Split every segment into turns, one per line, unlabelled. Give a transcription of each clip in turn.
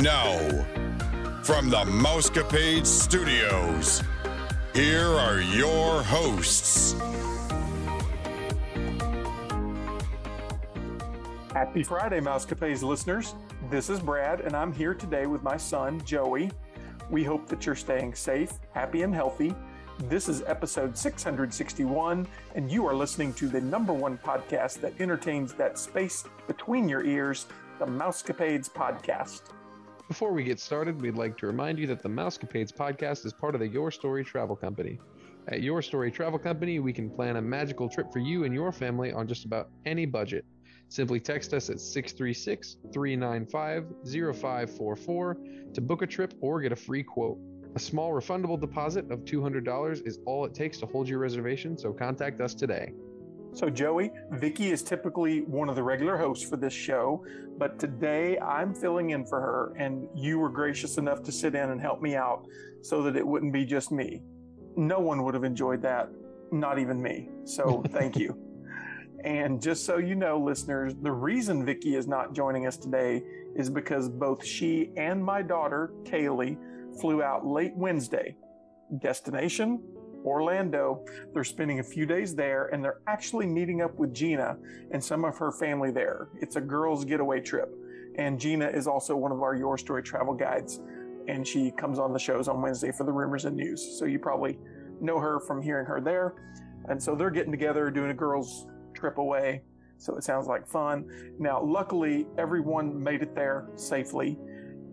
Now, from the Mousecapade Studios, here are your hosts.
Happy Friday, Mousecapades listeners. This is Brad, and I'm here today with my son, Joey. We hope that you're staying safe, happy, and healthy. This is episode 661, and you are listening to the number one podcast that entertains that space between your ears, the Mousecapades Podcast.
Before we get started, we'd like to remind you that the Mousecapades podcast is part of the Your Story Travel Company. At Your Story Travel Company, we can plan a magical trip for you and your family on just about any budget. Simply text us at 636 395 0544 to book a trip or get a free quote. A small refundable deposit of $200 is all it takes to hold your reservation, so contact us today.
So, Joey, Vicky is typically one of the regular hosts for this show, but today I'm filling in for her, and you were gracious enough to sit in and help me out so that it wouldn't be just me. No one would have enjoyed that, not even me. So, thank you. And just so you know, listeners, the reason Vicky is not joining us today is because both she and my daughter, Kaylee, flew out late Wednesday. Destination Orlando. They're spending a few days there and they're actually meeting up with Gina and some of her family there. It's a girls' getaway trip. And Gina is also one of our Your Story travel guides. And she comes on the shows on Wednesday for the rumors and news. So you probably know her from hearing her there. And so they're getting together, doing a girls' trip away. So it sounds like fun. Now, luckily, everyone made it there safely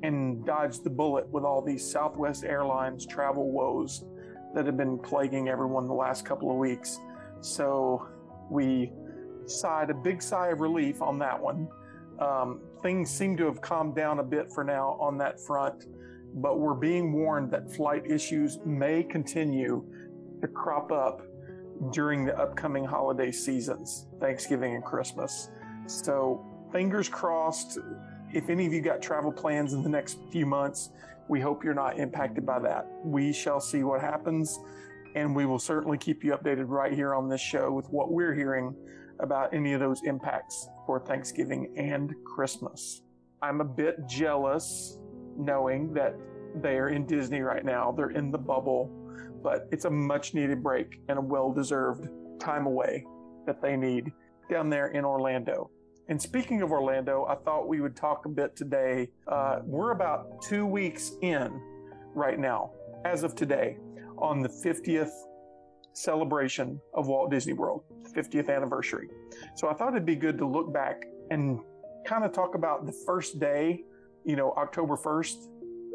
and dodged the bullet with all these Southwest Airlines travel woes that have been plaguing everyone the last couple of weeks. So we sighed a big sigh of relief on that one. Um, things seem to have calmed down a bit for now on that front, but we're being warned that flight issues may continue to crop up during the upcoming holiday seasons, Thanksgiving and Christmas. So fingers crossed. If any of you got travel plans in the next few months, we hope you're not impacted by that. We shall see what happens, and we will certainly keep you updated right here on this show with what we're hearing about any of those impacts for Thanksgiving and Christmas. I'm a bit jealous knowing that they're in Disney right now, they're in the bubble, but it's a much needed break and a well deserved time away that they need down there in Orlando. And speaking of Orlando, I thought we would talk a bit today. Uh, we're about two weeks in right now, as of today, on the 50th celebration of Walt Disney World, 50th anniversary. So I thought it'd be good to look back and kind of talk about the first day, you know, October 1st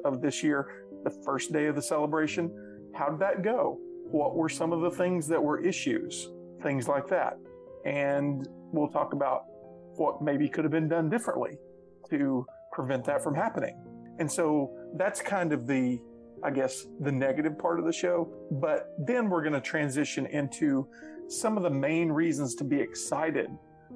of this year, the first day of the celebration. How did that go? What were some of the things that were issues? Things like that. And we'll talk about what maybe could have been done differently to prevent that from happening. And so that's kind of the, I guess, the negative part of the show. But then we're going to transition into some of the main reasons to be excited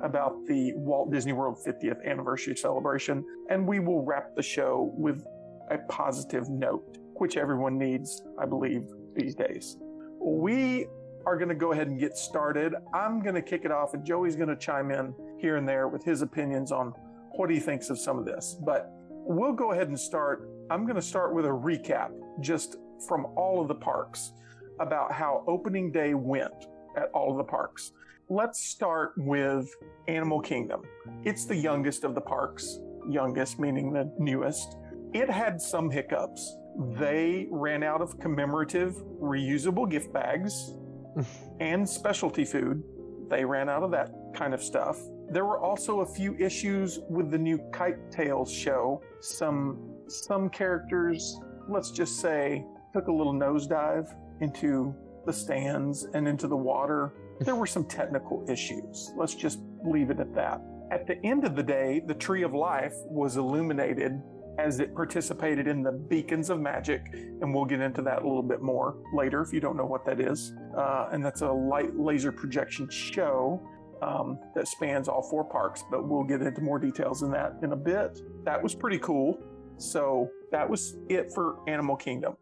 about the Walt Disney World 50th anniversary celebration. And we will wrap the show with a positive note, which everyone needs, I believe, these days. We are going to go ahead and get started. I'm going to kick it off, and Joey's going to chime in here and there with his opinions on what he thinks of some of this. But we'll go ahead and start. I'm going to start with a recap just from all of the parks about how opening day went at all of the parks. Let's start with Animal Kingdom. It's the youngest of the parks, youngest meaning the newest. It had some hiccups. They ran out of commemorative reusable gift bags and specialty food. They ran out of that kind of stuff. There were also a few issues with the new KiteTails show. Some some characters, let's just say, took a little nosedive into the stands and into the water. There were some technical issues. Let's just leave it at that. At the end of the day, the Tree of Life was illuminated as it participated in the Beacons of Magic, and we'll get into that a little bit more later if you don't know what that is. Uh, and that's a light laser projection show um, that spans all four parks, but we'll get into more details in that in a bit. That was pretty cool. So that was it for Animal Kingdom.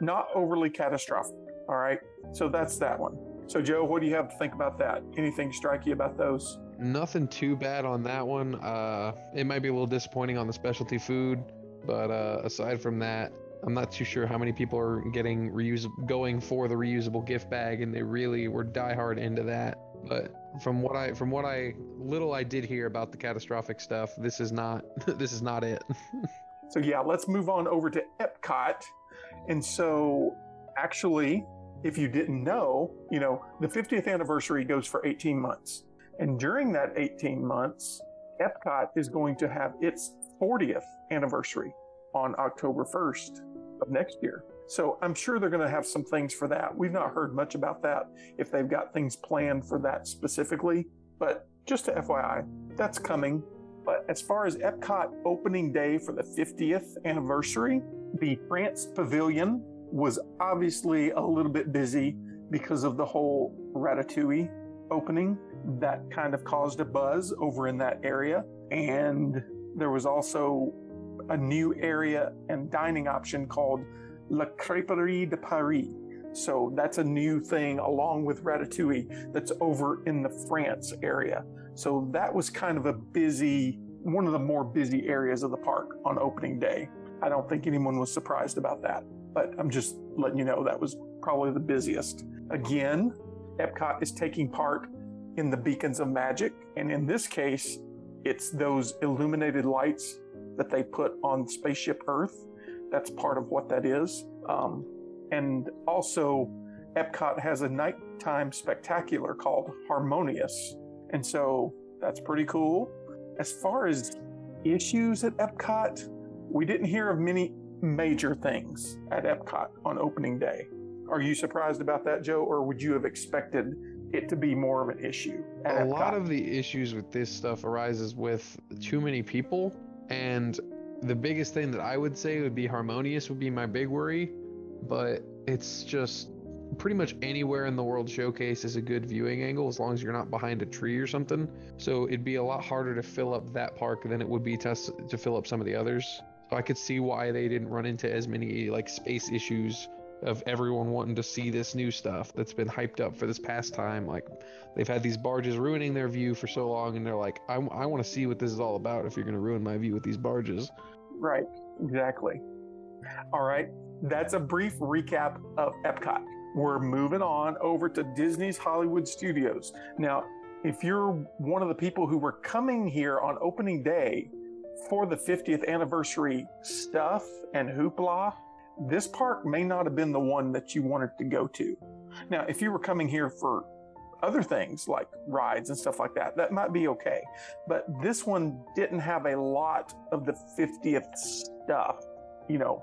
Not overly catastrophic. All right. So that's that one. So, Joe, what do you have to think about that? Anything strike you about those?
Nothing too bad on that one. Uh, it might be a little disappointing on the specialty food, But uh, aside from that, I'm not too sure how many people are getting reuse going for the reusable gift bag, and they really were diehard into that. But from what I from what I little I did hear about the catastrophic stuff, this is not this is not it.
So yeah, let's move on over to Epcot. And so actually, if you didn't know, you know, the 50th anniversary goes for 18 months. And during that 18 months, Epcot is going to have its 40th anniversary on October 1st of next year. So I'm sure they're going to have some things for that. We've not heard much about that if they've got things planned for that specifically, but just to FYI, that's coming. But as far as Epcot opening day for the 50th anniversary, the France Pavilion was obviously a little bit busy because of the whole Ratatouille opening. That kind of caused a buzz over in that area. And there was also a new area and dining option called La Crêperie de Paris. So that's a new thing along with Ratatouille that's over in the France area. So that was kind of a busy, one of the more busy areas of the park on opening day. I don't think anyone was surprised about that, but I'm just letting you know that was probably the busiest. Again, Epcot is taking part in the Beacons of Magic, and in this case, it's those illuminated lights that they put on Spaceship Earth. That's part of what that is. Um, and also, Epcot has a nighttime spectacular called Harmonious. And so that's pretty cool. As far as issues at Epcot, we didn't hear of many major things at Epcot on opening day. Are you surprised about that, Joe, or would you have expected it to be more of an issue?
a Epcot? lot of the issues with this stuff arises with too many people, and the biggest thing that I would say would be harmonious would be my big worry, but it's just pretty much anywhere in the World Showcase is a good viewing angle as long as you're not behind a tree or something. So it'd be a lot harder to fill up that park than it would be to, to fill up some of the others. So I could see why they didn't run into as many like space issues of everyone wanting to see this new stuff that's been hyped up for this past time. Like they've had these barges ruining their view for so long, and they're like, I, I want to see what this is all about. If you're going to ruin my view with these barges,
right? Exactly. All right, that's a brief recap of Epcot. We're moving on over to Disney's Hollywood Studios. Now, if you're one of the people who were coming here on opening day for the 50th anniversary stuff and hoopla, this park may not have been the one that you wanted to go to. Now, if you were coming here for other things like rides and stuff like that, that might be okay. But this one didn't have a lot of the 50th stuff. You know,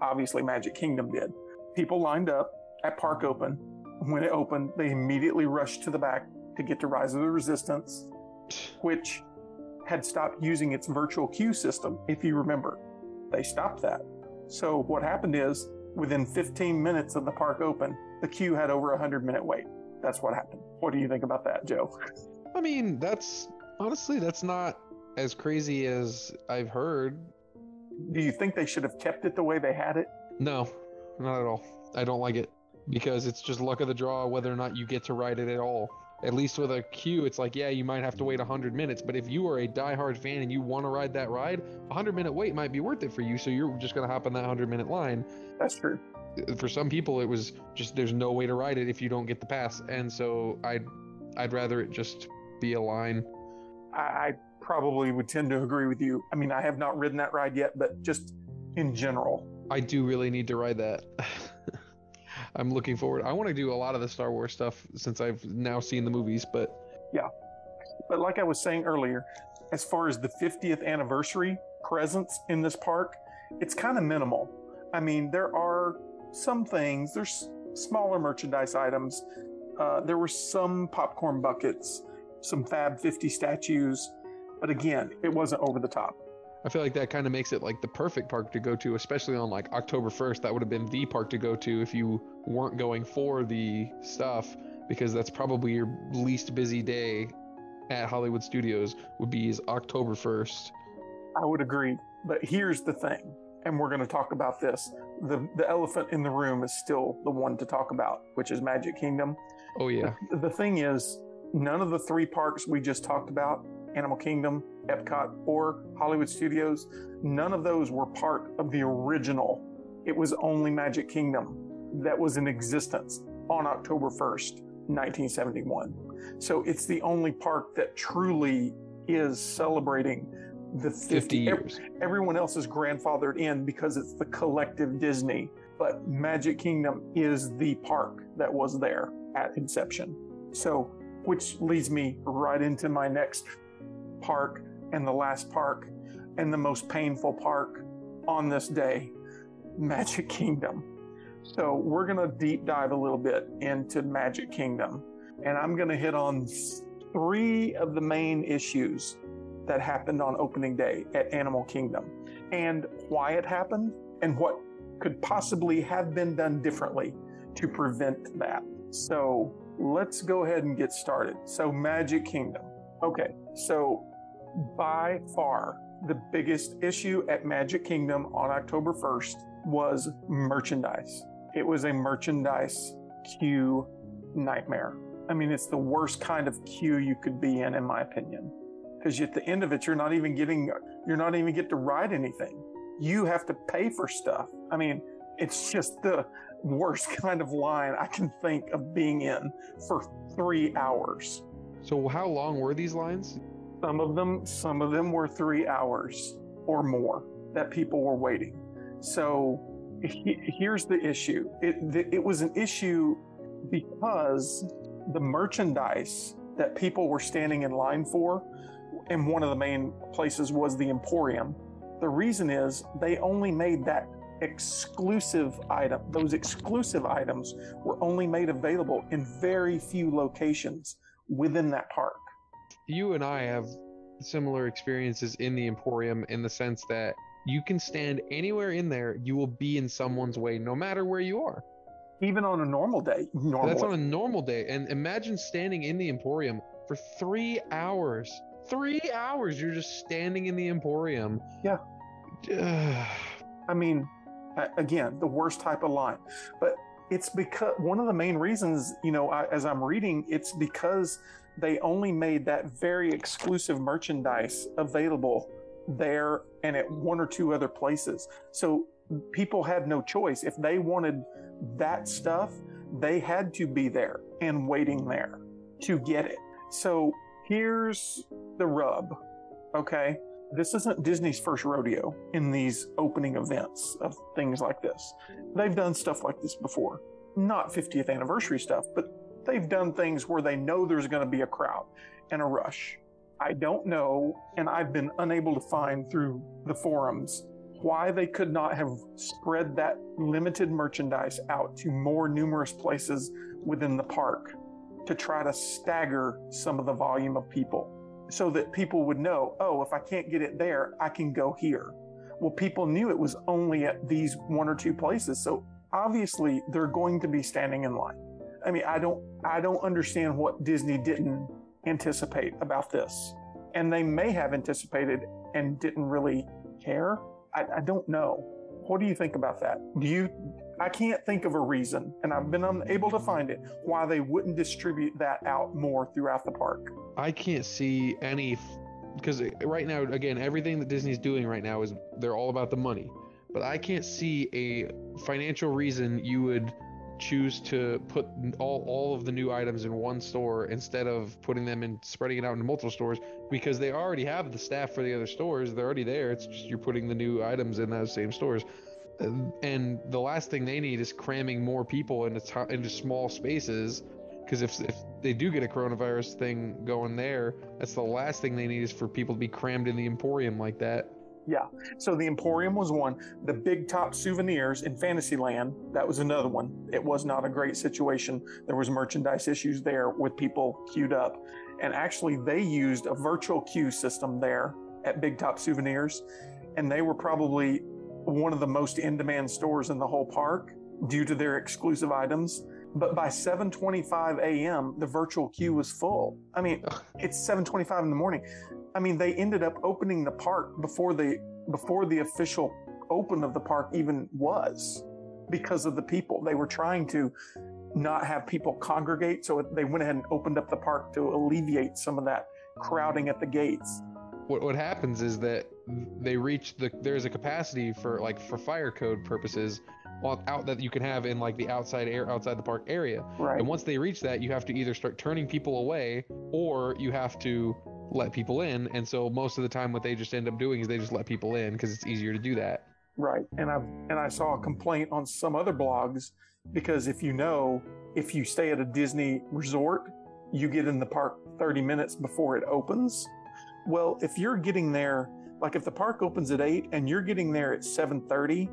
obviously Magic Kingdom did. People lined up at Park Open. When it opened, they immediately rushed to the back to get to Rise of the Resistance, which had stopped using its virtual queue system, if you remember. They stopped that. So what happened is, within 15 minutes of the park open, the queue had over a 100 minute wait. That's what happened. What do you think about that, Joe?
I mean, that's honestly, that's not as crazy as I've heard.
Do you think they should have kept it the way they had it?
No, not at all. I don't like it because it's just luck of the draw whether or not you get to ride it at all. At least with a queue, it's like, yeah, you might have to wait 100 minutes, but if you are a die-hard fan and you want to ride that ride, a 100 minute wait might be worth it for you, so you're just going to hop on that 100 minute line.
That's true.
For some people, it was just there's no way to ride it if you don't get the pass, and so I'd I'd rather it just be a line.
I probably would tend to agree with you. I mean, I have not ridden that ride yet, but just in general,
I do really need to ride that. I'm looking forward. I want to do a lot of the Star Wars stuff since I've now seen the movies, but
yeah. But like I was saying earlier, as far as the 50th anniversary presence in this park, it's kind of minimal. I mean, there are some things, there's smaller merchandise items. Uh, there were some popcorn buckets, some Fab 50 statues, but again, it wasn't over the top.
I feel like that kind of makes it like the perfect park to go to, especially on like October 1st. That would have been the park to go to if you weren't going for the stuff, because that's probably your least busy day at Hollywood Studios would be is October 1st.
I would agree. But here's the thing, and we're going to talk about this. The, the elephant in the room is still the one to talk about, which is Magic Kingdom.
Oh, yeah.
The, the thing is, none of the three parks we just talked about Animal Kingdom, Epcot, or Hollywood Studios, none of those were part of the original. It was only Magic Kingdom that was in existence on October 1st, 1971. So it's the only park that truly is celebrating the 50,
50 years.
Everyone else is grandfathered in because it's the collective Disney, but Magic Kingdom is the park that was there at inception. So, which leads me right into my next park and the last park and the most painful park on this day Magic Kingdom. So, we're going to deep dive a little bit into Magic Kingdom, and I'm going to hit on three of the main issues that happened on opening day at Animal Kingdom and why it happened and what could possibly have been done differently to prevent that. So let's go ahead and get started. So, Magic Kingdom. Okay, so by far the biggest issue at Magic Kingdom on October 1st was merchandise. It was a merchandise queue nightmare. I mean, it's the worst kind of queue you could be in, in my opinion. Because at the end of it, you're not even getting, you're not even get to ride anything. You have to pay for stuff. I mean, it's just the worst kind of line I can think of being in for three hours.
So how long were these lines?
Some of them, some of them were three hours or more that people were waiting. So he, here's the issue. It, it was an issue because the merchandise that people were standing in line for, and one of the main places was the Emporium. The reason is they only made that exclusive item. Those exclusive items were only made available in very few locations within that park.
You and I have similar experiences in the Emporium in the sense that you can stand anywhere in there, you will be in someone's way no matter where you are
even on a normal day. Normally.
That's on a normal day. And imagine standing in the Emporium for three hours. Three hours. You're just standing in the Emporium.
Yeah. I mean, again, the worst type of line. But it's because one of the main reasons, you know, I, as I'm reading, it's because they only made that very exclusive merchandise available there and at one or two other places. So people had no choice. If they wanted that stuff, they had to be there and waiting there to get it. So here's the rub. Okay. This isn't Disney's first rodeo in these opening events of things like this. They've done stuff like this before. Not 50th anniversary stuff, but they've done things where they know there's going to be a crowd and a rush. I don't know, and I've been unable to find through the forums why they could not have spread that limited merchandise out to more numerous places within the park to try to stagger some of the volume of people so that people would know, oh, if I can't get it there, I can go here. Well, people knew it was only at these one or two places. So obviously they're going to be standing in line. I mean, I don't, I don't understand what Disney didn't anticipate about this. And they may have anticipated and didn't really care I, I don't know. What do you think about that? Do you? I can't think of a reason, and I've been unable to find it, why they wouldn't distribute that out more throughout the park.
I can't see any, because right now, again, everything that Disney's doing right now is they're all about the money. But I can't see a financial reason you would choose to put all, all of the new items in one store instead of putting them and spreading it out into multiple stores because they already have the staff for the other stores. They're already there. It's just you're putting the new items in those same stores. And the last thing they need is cramming more people into, t- into small spaces because if, if they do get a coronavirus thing going there, that's the last thing they need is for people to be crammed in the emporium like that.
Yeah. So the Emporium was one. The Big Top Souvenirs in Fantasyland, that was another one. It was not a great situation. There was merchandise issues there with people queued up. And actually they used a virtual queue system there at Big Top Souvenirs. And they were probably one of the most in-demand stores in the whole park due to their exclusive items. But by 7:25 a.m., the virtual queue was full. I mean, it's 7:25 in the morning. I mean, they ended up opening the park before the before the official open of the park even was because of the people. They were trying to not have people congregate, so they went ahead and opened up the park to alleviate some of that crowding at the gates.
What what happens is that they reach the there's a capacity for like for fire code purposes out that you can have in like the outside air outside the park area.
Right.
And once they reach that, you have to either start turning people away or you have to let people in. And so most of the time, what they just end up doing is they just let people in because it's easier to do that.
Right. And I and I saw a complaint on some other blogs because if you know, if you stay at a Disney resort, you get in the park 30 minutes before it opens. Well, if you're getting there, like if the park opens at 8 and you're getting there at 7:30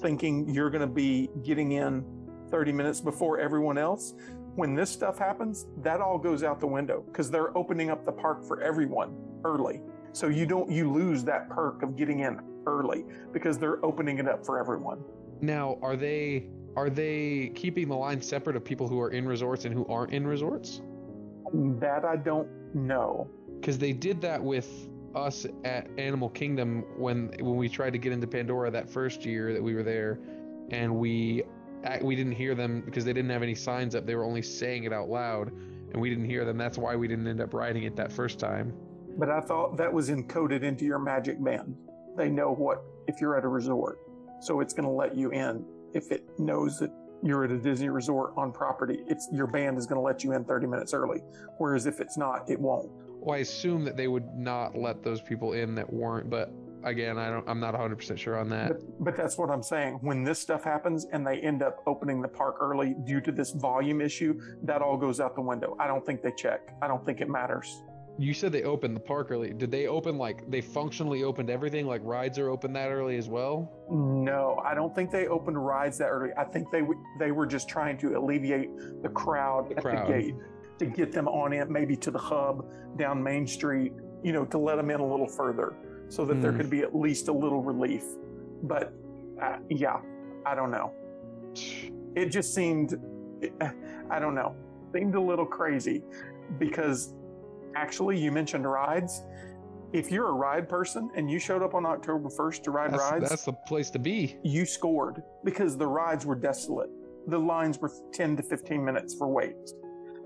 thinking you're going to be getting in 30 minutes before everyone else, when this stuff happens, that all goes out the window because they're opening up the park for everyone early. So you don't you lose that perk of getting in early because they're opening it up for everyone.
Now, are they are they keeping the line separate of people who are in resorts and who aren't in resorts?
That I don't know.
Because they did that with us at Animal Kingdom when when we tried to get into Pandora that first year that we were there, and we we didn't hear them because they didn't have any signs up. They were only saying it out loud, and we didn't hear them. That's why we didn't end up riding it that first time.
But I thought that was encoded into your magic band. They know what if you're at a resort. So it's going to let you in if it knows that you're at a Disney resort on property. It's your band is going to let you in 30 minutes early. Whereas if it's not, it won't.
Well, I assume that they would not let those people in that weren't, but again, I don't. I'm not 100 percent sure on that.
But, but that's what I'm saying. When this stuff happens and they end up opening the park early due to this volume issue, that all goes out the window. I don't think they check. I don't think it matters.
You said they opened the park early. Did they open like they functionally opened everything? Like rides are open that early as well?
No, I don't think they opened rides that early. I think they w- they were just trying to alleviate the crowd
The
at
crowd.
the gate to get them on in, maybe to the hub down Main Street. You know, to let them in a little further, so that there
Hmm.
could be at least a little relief. But uh, yeah, I don't know. It just seemed, I don't know, seemed a little crazy because actually you mentioned rides. If you're a ride person and you showed up on October 1st to ride
That's,
rides,
that's the place to be.
you scored because the rides were desolate. The lines were 10 to 15 minutes for waits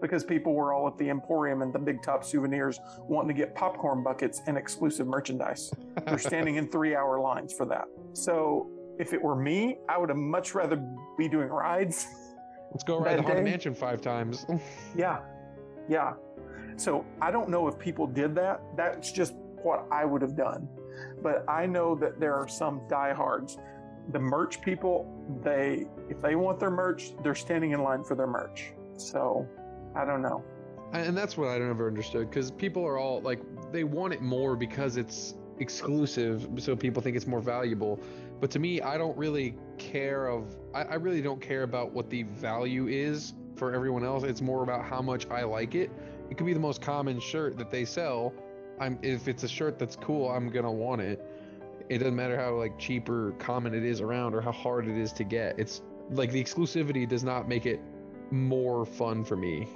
because people were all at the Emporium and the Big Top Souvenirs wanting to get popcorn buckets and exclusive merchandise. They're standing in three hour lines for that. So if it were me, I would have much rather be doing rides.
Let's go ride the Haunted
day?
Mansion five times.
yeah. Yeah. So I don't know if people did that. That's just what I would have done. But I know that there are some diehards. The merch people, they if they want their merch, they're standing in line for their merch. So I don't know.
and that's what I never understood because people are all like they want it more because it's exclusive, so people think it's more valuable. But to me, I don't really care of. I, I really don't care about what the value is for everyone else. It's more about how much I like it. It could be the most common shirt that they sell. I'm if it's a shirt that's cool, I'm gonna want it. It doesn't matter how like cheap or common it is around or how hard it is to get. It's like the exclusivity does not make it more fun for me.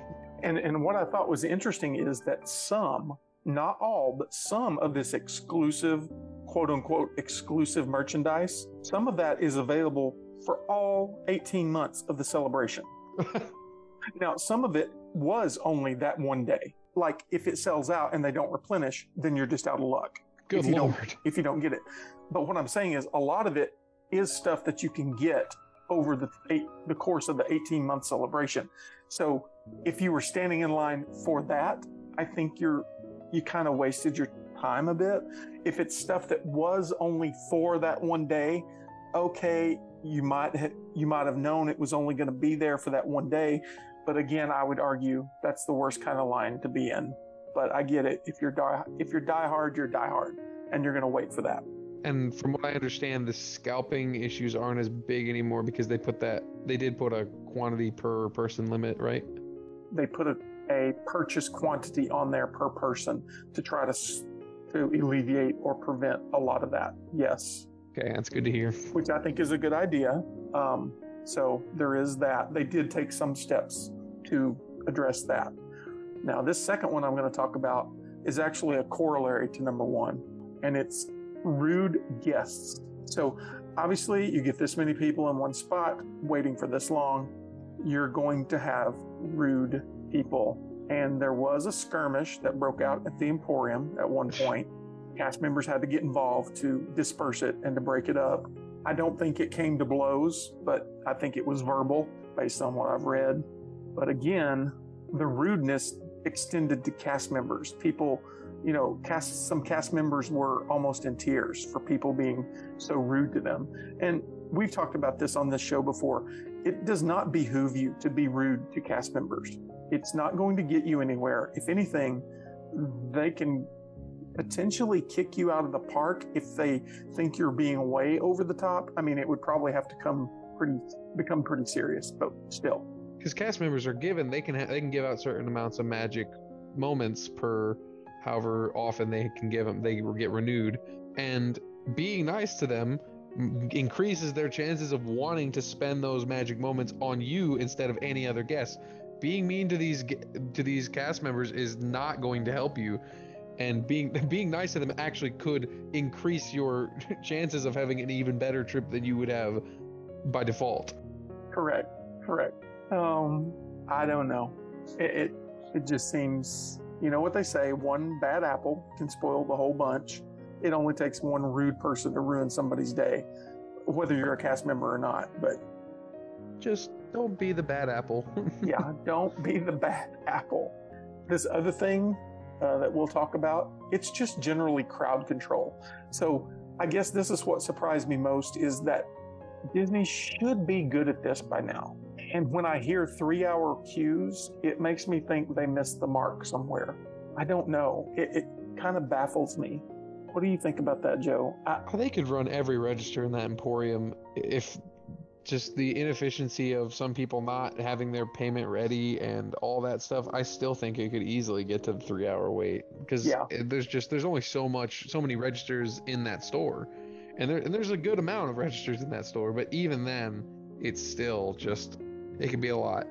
And and what I thought was interesting is that some, not all, but some of this exclusive, quote unquote, exclusive merchandise, some of that is available for all 18 months of the celebration. now, some of it was only that one day. Like if it sells out and they don't replenish, then you're just out of luck
Good
if you
lord.
don't if you don't get it. But what I'm saying is a lot of it is stuff that you can get over the eight, the course of the 18 month celebration. So if you were standing in line for that, I think you're you kind of wasted your time a bit. If it's stuff that was only for that one day, okay, you might ha- you might have known it was only going to be there for that one day. But again, I would argue that's the worst kind of line to be in. But I get it. If you're die if you're die hard, you're die hard, and you're going to wait for that.
And from what I understand, the scalping issues aren't as big anymore because they put that they did put a quantity per person limit, right?
They put a, a purchase quantity on there per person to try to to alleviate or prevent a lot of that. Yes.
Okay, that's good to hear.
which I think is a good idea. Um, so there is that. They did take some steps to address that. Now, this second one I'm going to talk about is actually a corollary to number one, and it's rude guests. So obviously, you get this many people in one spot waiting for this long, you're going to have rude people. and there was a skirmish that broke out at the Emporium at one point. Cast members had to get involved to disperse it and to break it up. I don't think it came to blows, but I think it was verbal based on what I've read. But again, the rudeness extended to cast members. People, you know, cast some cast members were almost in tears for people being so rude to them. And we've talked about this on this show before. It does not behoove you to be rude to cast members. It's not going to get you anywhere. If anything, they can potentially kick you out of the park if they think you're being way over the top. I mean, it would probably have to come pretty become pretty serious, but still.
Because cast members are given, they can ha- they can give out certain amounts of magic moments per however often they can give them. They get renewed, and being nice to them increases their chances of wanting to spend those magic moments on you instead of any other guest. Being mean to these to these cast members is not going to help you and being being nice to them actually could increase your chances of having an even better trip than you would have by default.
Correct. Correct. Um, I don't know. It, it it just seems you know what they say: one bad apple can spoil the whole bunch. It only takes one rude person to ruin somebody's day, whether you're a cast member or not. But
just don't be the bad apple.
yeah, don't be the bad apple. This other thing uh, that we'll talk about, it's just generally crowd control. So I guess this is what surprised me most is that Disney should be good at this by now. And when I hear three hour queues, it makes me think they missed the mark somewhere. I don't know. It, it kind of baffles me. What do you think about that, Joe?
I, they could run every register in that Emporium if just the inefficiency of some people not having their payment ready and all that stuff i still think it could easily get to the three hour wait because yeah. there's just there's only so much so many registers in that store and, there, and there's a good amount of registers in that store but even then it's still just it can be a lot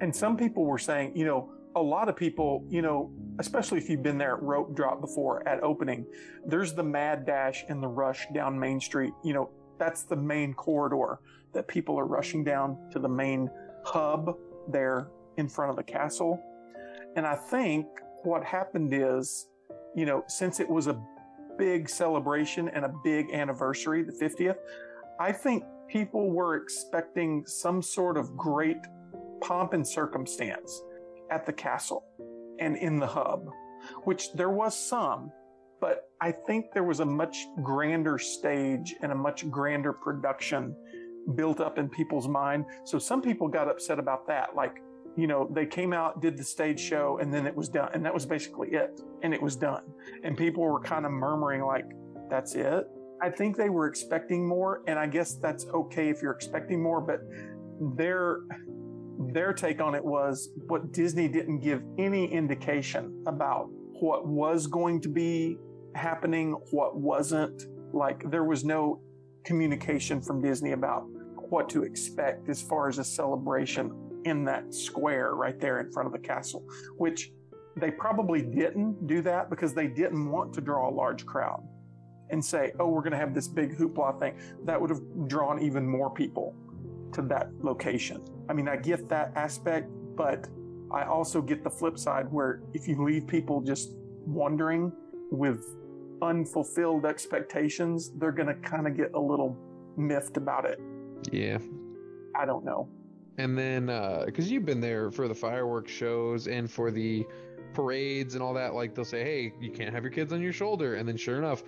and some people were saying you know a lot of people you know especially if you've been there at rope drop before at opening there's the mad dash and the rush down main street you know that's the main corridor that people are rushing down to the main hub there in front of the castle. And I think what happened is, you know, since it was a big celebration and a big anniversary, the 50th, I think people were expecting some sort of great pomp and circumstance at the castle and in the hub, which there was some, but I think there was a much grander stage and a much grander production built up in people's mind. So some people got upset about that. Like, you know, they came out, did the stage show, and then it was done. And that was basically it. And it was done. And people were kind of murmuring, like, that's it. I think they were expecting more. And I guess that's okay if you're expecting more, but their their take on it was what Disney didn't give any indication about what was going to be happening, what wasn't. Like there was no communication from Disney about what to expect as far as a celebration in that square right there in front of the castle, which they probably didn't do that because they didn't want to draw a large crowd and say, oh, we're going to have this big hoopla thing. That would have drawn even more people to that location. I mean, I get that aspect, but I also get the flip side where if you leave people just wondering with unfulfilled expectations, they're going to kind of get a little miffed about it.
Yeah.
I don't know.
And then, because uh, you've been there for the fireworks shows and for the parades and all that, like they'll say, hey, you can't have your kids on your shoulder. And then, sure enough,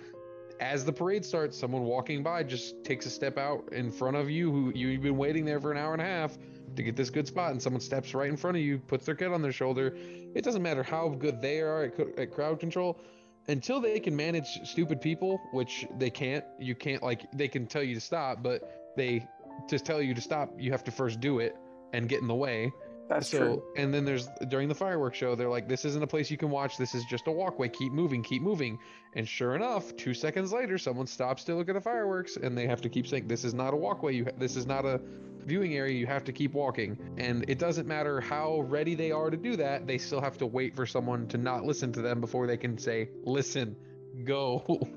as the parade starts, someone walking by just takes a step out in front of you who you've been waiting there for an hour and a half to get this good spot, and someone steps right in front of you, puts their kid on their shoulder. It doesn't matter how good they are at, at crowd control until they can manage stupid people, which they can't. You can't like they can tell you to stop, but they just tell you to stop, you have to first do it and get in the way.
That's
so,
true.
And then there's during the fireworks show, they're like, "This isn't a place you can watch. This is just a walkway. Keep moving, keep moving." And sure enough, two seconds later, someone stops to look at the fireworks, and they have to keep saying, "This is not a walkway. You, ha- this is not a viewing area. You have to keep walking." And it doesn't matter how ready they are to do that; they still have to wait for someone to not listen to them before they can say, "Listen, go."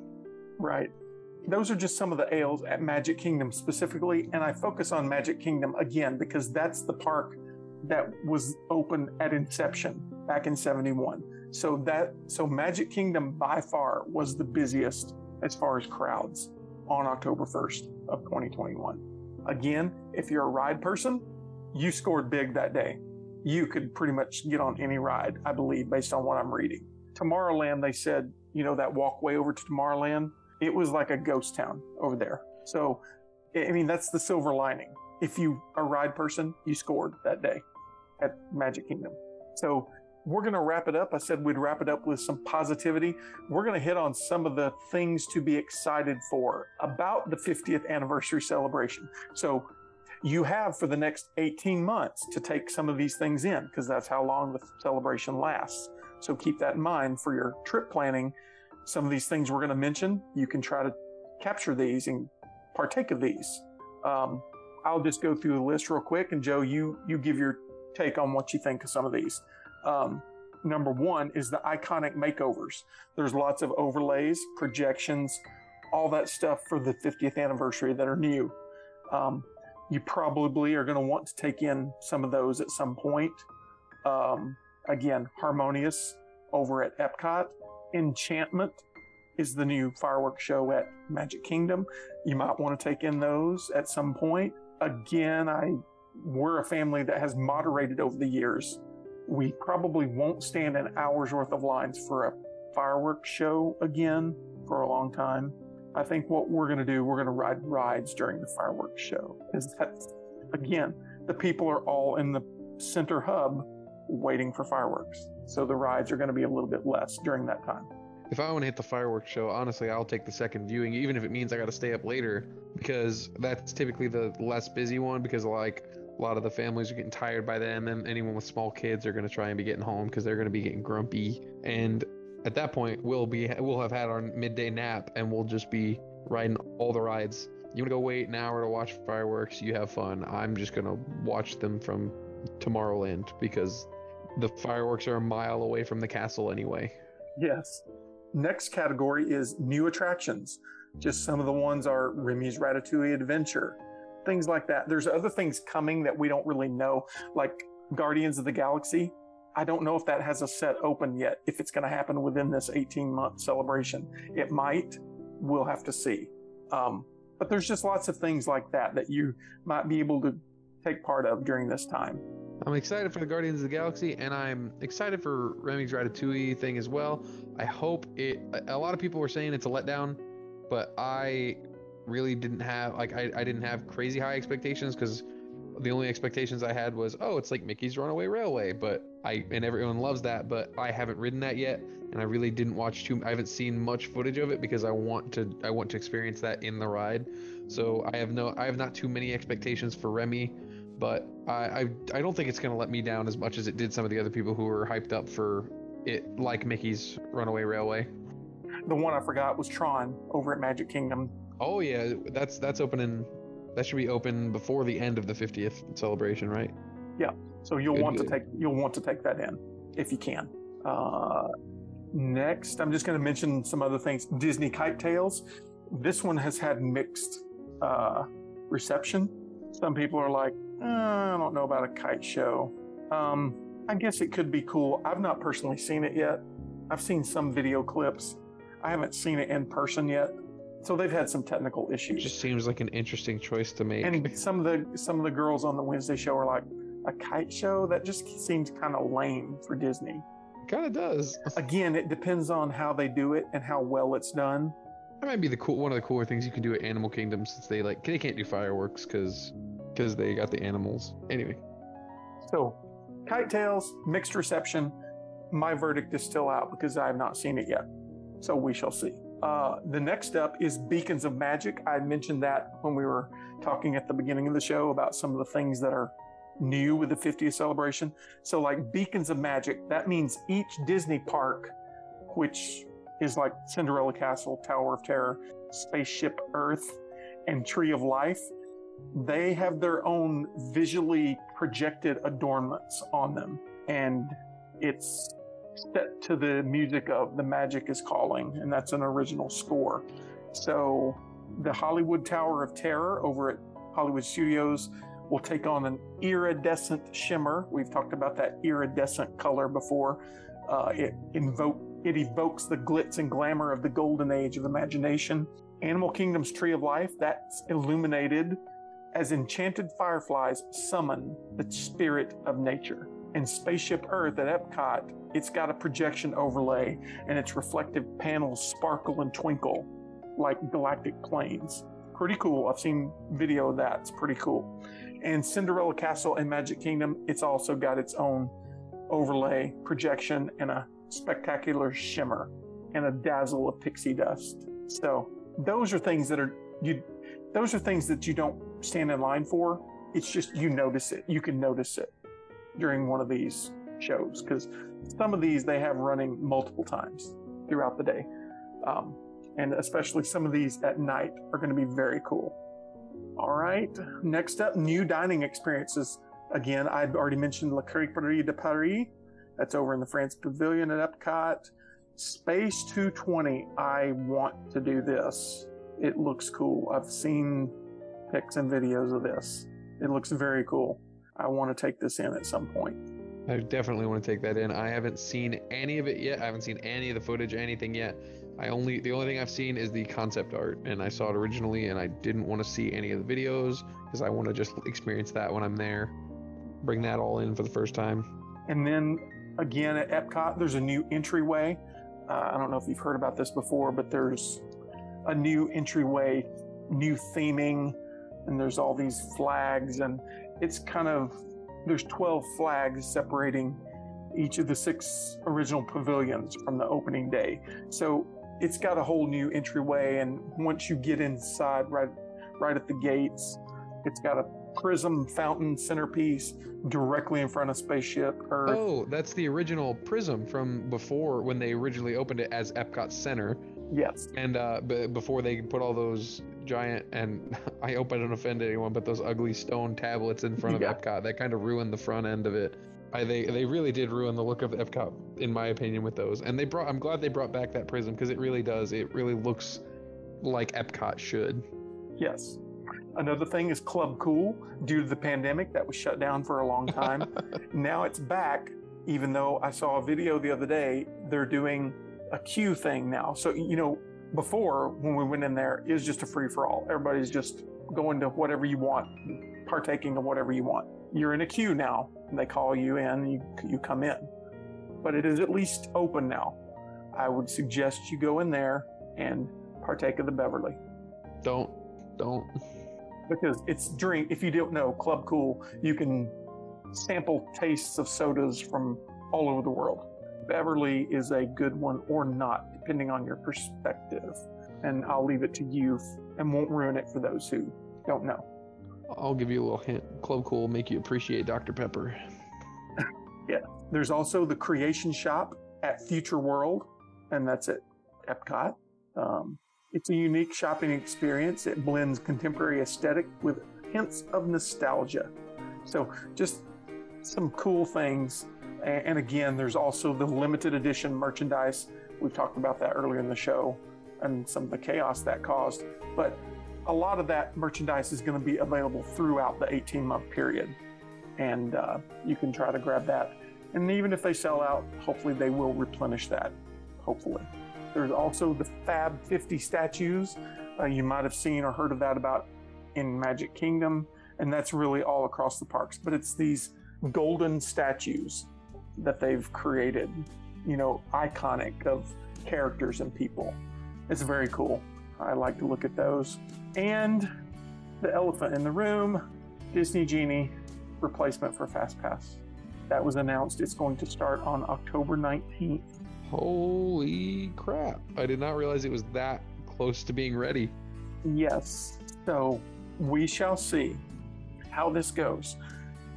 Right those are just some of the ails at Magic Kingdom specifically. And I focus on Magic Kingdom again because that's the park that was open at inception. back in 71. So that so Magic Kingdom by far was the busiest as far as crowds on October 1st of 2021. Again, if you're a ride person, you scored big that day. You could pretty much get on any ride, I believe, based on what I'm reading. Tomorrowland, they said, you know, that walkway over to Tomorrowland, it was like a ghost town over there. So, I mean, that's the silver lining. If you a ride person, you scored that day at Magic Kingdom. So we're going to wrap it up. I said we'd wrap it up with some positivity. We're going to hit on some of the things to be excited for about the 50th anniversary celebration. So you have for the next 18 months to take some of these things in because that's how long the celebration lasts. So keep that in mind for your trip planning. Some of these things we're going to mention, you can try to capture these and partake of these. Um, I'll just go through the list real quick, and Joe, you you give your take on what you think of some of these. Um, number one is the iconic makeovers. There's lots of overlays, projections, all that stuff for the 50th anniversary that are new. Um, you probably are going to want to take in some of those at some point. Um, again, Harmonious over at Epcot. Enchantment is the new fireworks show at Magic Kingdom. You might want to take in those at some point. Again, I we're a family that has moderated over the years we probably won't stand an hour's worth of lines for a fireworks show again for a long time. I think what we're going to do, we're going to ride rides during the fireworks show. Is that again, the people are all in the center hub waiting for fireworks. So the rides are going to be a little bit less during that time.
If I want to hit the fireworks show, honestly, I'll take the second viewing, even if it means I got to stay up later, because that's typically the less busy one. Because like a lot of the families are getting tired by then and anyone with small kids are going to try and be getting home because they're going to be getting grumpy. And at that point we'll be we'll have had our midday nap and we'll just be riding all the rides. You want to go wait an hour to watch fireworks? You have fun. I'm just going to watch them from tomorrowland because the fireworks are a mile away from the castle anyway.
Yes. Next category is new attractions. Just some of the ones are remy's ratatouille adventure things like that. There's other things coming that we don't really know, like Guardians of the Galaxy. I don't know if that has a set open yet, if it's going to happen within this 18 month celebration. It might. We'll have to see. Um, but there's just lots of things like that that you might be able to take part of during this time.
I'm excited for the Guardians of the Galaxy, and I'm excited for Remy's Ratatouille thing as well. I hope it. A lot of people were saying it's a letdown, but I really didn't have like I, I didn't have crazy high expectations because the only expectations I had was oh it's like Mickey's Runaway Railway but I and everyone loves that but I haven't ridden that yet and I really didn't watch too I haven't seen much footage of it because I want to I want to experience that in the ride so I have no I have not too many expectations for Remy but I I, I don't think it's gonna let me down as much as it did some of the other people who were hyped up for it like Mickey's Runaway Railway.
The one I forgot was Tron over at Magic Kingdom
Oh yeah, that's that's opening. That should be open before the end of the 50th celebration, right?
Yeah. So you'll good, want good. to take you'll want to take that in if you can. Uh, next, I'm just going to mention some other things. Disney KiteTails. This one has had mixed uh, reception. Some people are like, eh, I don't know about a kite show. Um, I guess it could be cool. I've not personally seen it yet. I've seen some video clips. I haven't seen it in person yet. So they've had some technical issues.
It just seems like an interesting choice to make.
And some of the some of the girls on the Wednesday show are like, a kite show that just seems kind of lame for Disney.
Kind of does.
Again, it depends on how they do it and how well it's done.
That might be the cool one of the cooler things you can do at Animal Kingdom since they like they can't do fireworks because because they got the animals. Anyway.
So, KiteTails mixed reception. My verdict is still out because I have not seen it yet. So we shall see. Uh, the next up is Beacons of Magic. I mentioned that when we were talking at the beginning of the show about some of the things that are new with the 50th celebration. So, like Beacons of Magic, that means each Disney park, which is like Cinderella Castle, Tower of Terror, Spaceship Earth, and Tree of Life, they have their own visually projected adornments on them. And it's set to the music of The Magic is Calling, and that's an original score. So the Hollywood Tower of Terror over at Hollywood Studios will take on an iridescent shimmer. We've talked about that iridescent color before. Uh, it invoke it evokes the glitz and glamour of the golden age of imagination. Animal Kingdom's Tree of Life that's illuminated as enchanted fireflies summon the spirit of nature. And Spaceship Earth at Epcot, it's got a projection overlay and its reflective panels sparkle and twinkle like galactic planes. Pretty cool. I've seen video of that. It's pretty cool. And Cinderella Castle and Magic Kingdom, it's also got its own overlay, projection, and a spectacular shimmer and a dazzle of pixie dust. So those are things that are you those are things that you don't stand in line for. It's just you notice it. You can notice it during one of these shows because some of these they have running multiple times throughout the day. Um, and especially some of these at night are going to be very cool. All right, next up, new dining experiences. Again, I'd already mentioned La Crêperie de Paris. That's over in the France Pavilion at Epcot. Space 220. I want to do this. It looks cool. I've seen pics and videos of this. It looks very cool. I want to take this in at some point.
I definitely want to take that in. I haven't seen any of it yet. I haven't seen any of the footage, anything yet. I only the only thing I've seen is the concept art, and I saw it originally, and I didn't want to see any of the videos because I want to just experience that when I'm there, bring that all in for the first time.
And then again at Epcot, there's a new entryway. Uh, I don't know if you've heard about this before, but there's a new entryway, new theming, and there's all these flags, and it's kind of there's 12 flags separating each of the six original pavilions from the opening day. So it's got a whole new entryway, and once you get inside, right, right at the gates, it's got a prism fountain centerpiece directly in front of spaceship Earth.
Oh, that's the original prism from before when they originally opened it as Epcot Center.
Yes.
And uh, b- before they put all those giant and I hope I don't offend anyone, but those ugly stone tablets in front of
Yeah.
Epcot that kind of ruined the front end of it. I, they they really did ruin the look of Epcot in my opinion with those. And they brought I'm glad they brought back that prism because it really does. It really looks like Epcot should.
Yes. Another thing is Club Cool. Due to the pandemic, that was shut down for a long time. now it's back, even though I saw a video the other day. They're doing a queue thing now. So, you know, before when we went in there, it was just a free for all. Everybody's just going to whatever you want, partaking of whatever you want. You're in a queue now, and they call you in, you, you come in. But it is at least open now. I would suggest you go in there and partake of the Beverly
Don't don't.
because it's drink. If you don't know Club Cool, you can sample tastes of sodas from all over the world. Beverly is a good one or not, depending on your perspective. And I'll leave it to you and won't ruin it for those who don't know.
I'll give you a little hint. Club Cool will make you appreciate Dr. Pepper. Yeah.
There's also the Creation Shop at Future World, and that's at Epcot. Um, it's a unique shopping experience. It blends contemporary aesthetic with hints of nostalgia. So, just some cool things. And again, there's also the limited edition merchandise. We've talked about that earlier in the show and some of the chaos that caused. But a lot of that merchandise is going to be available throughout the 18 month period. And uh, you can try to grab that. And even if they sell out, hopefully they will replenish that. Hopefully. There's also the Fab 50 statues. Uh, you might have seen or heard of that about in Magic Kingdom. And that's really all across the parks. But it's these golden statues that they've created, you know, iconic of characters and people. It's very cool. I like to look at those. And the elephant in the room, Disney Genie replacement for FastPass. That was announced. It's going to start on October 19th.
Holy crap. I did not realize it was that close to being ready.
Yes. So we shall see how this goes.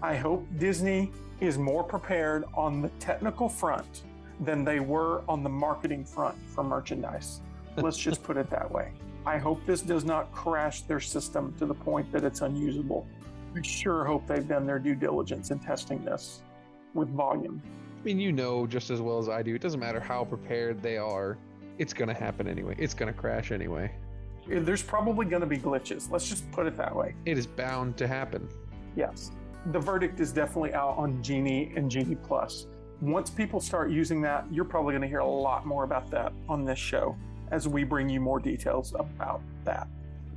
I hope Disney is more prepared on the technical front than they were on the marketing front for merchandise. Let's just put it that way. I hope this does not crash their system to the point that it's unusable. I sure hope they've done their due diligence in testing this with volume.
I mean, you know just as well as I do. It doesn't matter how prepared they are. It's going to happen anyway. It's going to crash anyway.
There's probably going to be glitches. Let's just put it that way.
It is bound to happen.
Yes. The verdict is definitely out on Genie and Genie Plus. Once people start using that, you're probably going to hear a lot more about that on this show as we bring you more details about that.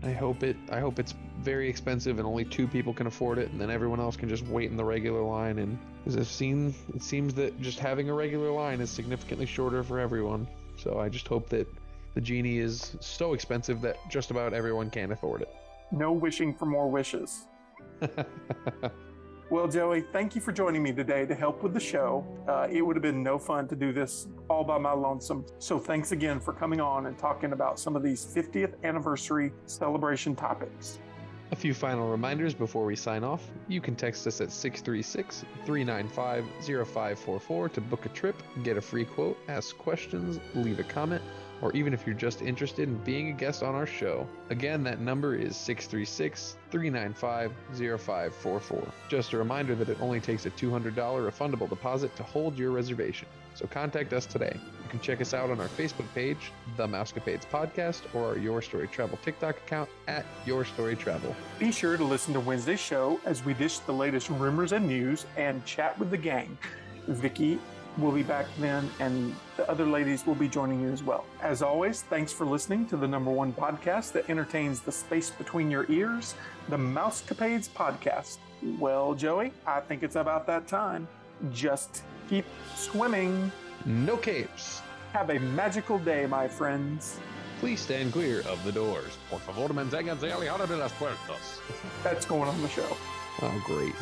I hope it. I hope it's very expensive and only two people can afford it, and then everyone else can just wait in the regular line. And as I've seen, it seems that just having a regular line is significantly shorter for everyone. So I just hope that the genie is so expensive that just about everyone can afford it.
No wishing for more wishes. Well, Joey, thank you for joining me today to help with the show. Uh, it would have been no fun to do this all by my lonesome. So, thanks again for coming on and talking about some of these 50th anniversary celebration topics.
A few final reminders before we sign off. You can text us at 636 395 0544 to book a trip, get a free quote, ask questions, leave a comment, or even if you're just interested in being a guest on our show. Again, that number is 636 395 0544. Just a reminder that it only takes a $200 refundable deposit to hold your reservation. So contact us today. You can check us out on our Facebook page, The Mousecapades Podcast, or our Your Story Travel TikTok account at Your Story Travel.
Be sure to listen to Wednesday's show as we dish the latest rumors and news and chat with the gang. Vicky will be back then, and the other ladies will be joining you as well. As always, thanks for listening to the number one podcast that entertains the space between your ears, the Mousecapades Podcast. Well, Joey, I think it's about that time. Just keep swimming.
No capes.
Have a magical day, my friends.
Please stand clear of the doors. Por favor, manténganse alejados de las puertas.
That's going on the show.
Oh, great.